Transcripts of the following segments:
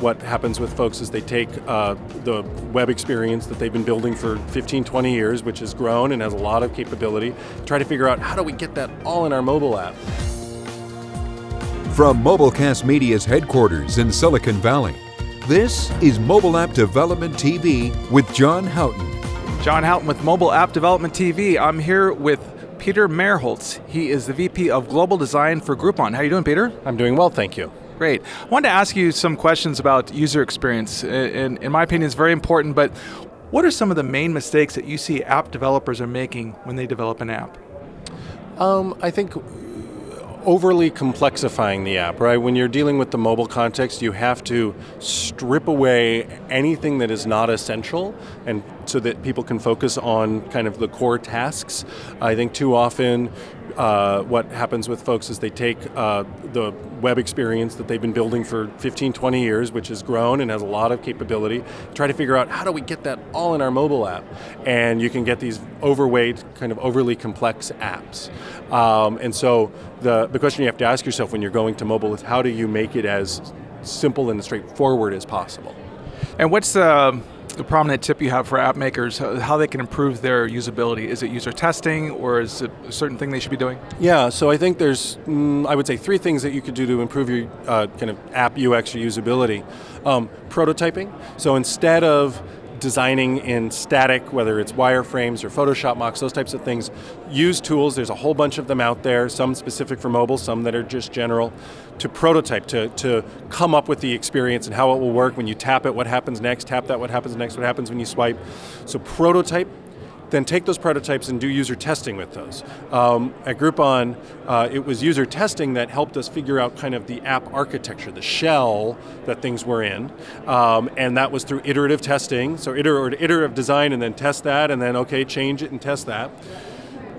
what happens with folks is they take uh, the web experience that they've been building for 15, 20 years, which has grown and has a lot of capability, try to figure out how do we get that all in our mobile app. From Mobilecast Media's headquarters in Silicon Valley, this is Mobile App Development TV with John Houghton. John Houghton with Mobile App Development TV. I'm here with Peter Merholz. He is the VP of Global Design for Groupon. How are you doing, Peter? I'm doing well, thank you. Great. I wanted to ask you some questions about user experience. In, in my opinion, it's very important, but what are some of the main mistakes that you see app developers are making when they develop an app? Um, I think overly complexifying the app, right? When you're dealing with the mobile context, you have to strip away anything that is not essential and so that people can focus on kind of the core tasks. I think too often uh, what happens with folks is they take uh, the web experience that they've been building for 15, 20 years, which has grown and has a lot of capability, try to figure out how do we get that all in our mobile app. And you can get these overweight, kind of overly complex apps. Um, and so the, the question you have to ask yourself when you're going to mobile is how do you make it as simple and straightforward as possible? And what's the the prominent tip you have for app makers, how they can improve their usability? Is it user testing or is it a certain thing they should be doing? Yeah, so I think there's, mm, I would say, three things that you could do to improve your uh, kind of app UX or usability. Um, prototyping. So instead of designing in static, whether it's wireframes or Photoshop mocks, those types of things. Use tools, there's a whole bunch of them out there, some specific for mobile, some that are just general, to prototype, to, to come up with the experience and how it will work when you tap it, what happens next, tap that, what happens next, what happens when you swipe. So prototype, then take those prototypes and do user testing with those. Um, at Groupon, uh, it was user testing that helped us figure out kind of the app architecture, the shell that things were in, um, and that was through iterative testing. So iter- iterative design, and then test that, and then okay, change it and test that.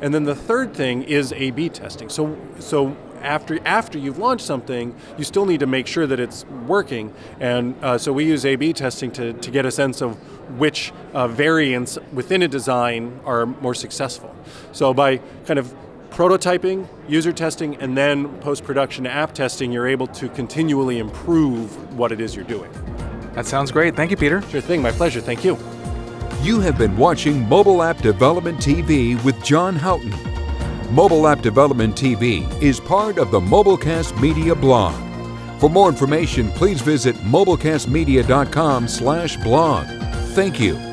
And then the third thing is A/B testing. So so after after you've launched something, you still need to make sure that it's working. And uh, so we use A/B testing to, to get a sense of which uh, variants within a design are more successful. So by kind of prototyping, user testing, and then post-production app testing, you're able to continually improve what it is you're doing. That sounds great. Thank you, Peter. Sure thing. My pleasure. Thank you. You have been watching Mobile App Development TV with John Houghton. Mobile App Development TV is part of the Mobilecast Media blog. For more information, please visit mobilecastmedia.com/blog. Thank you.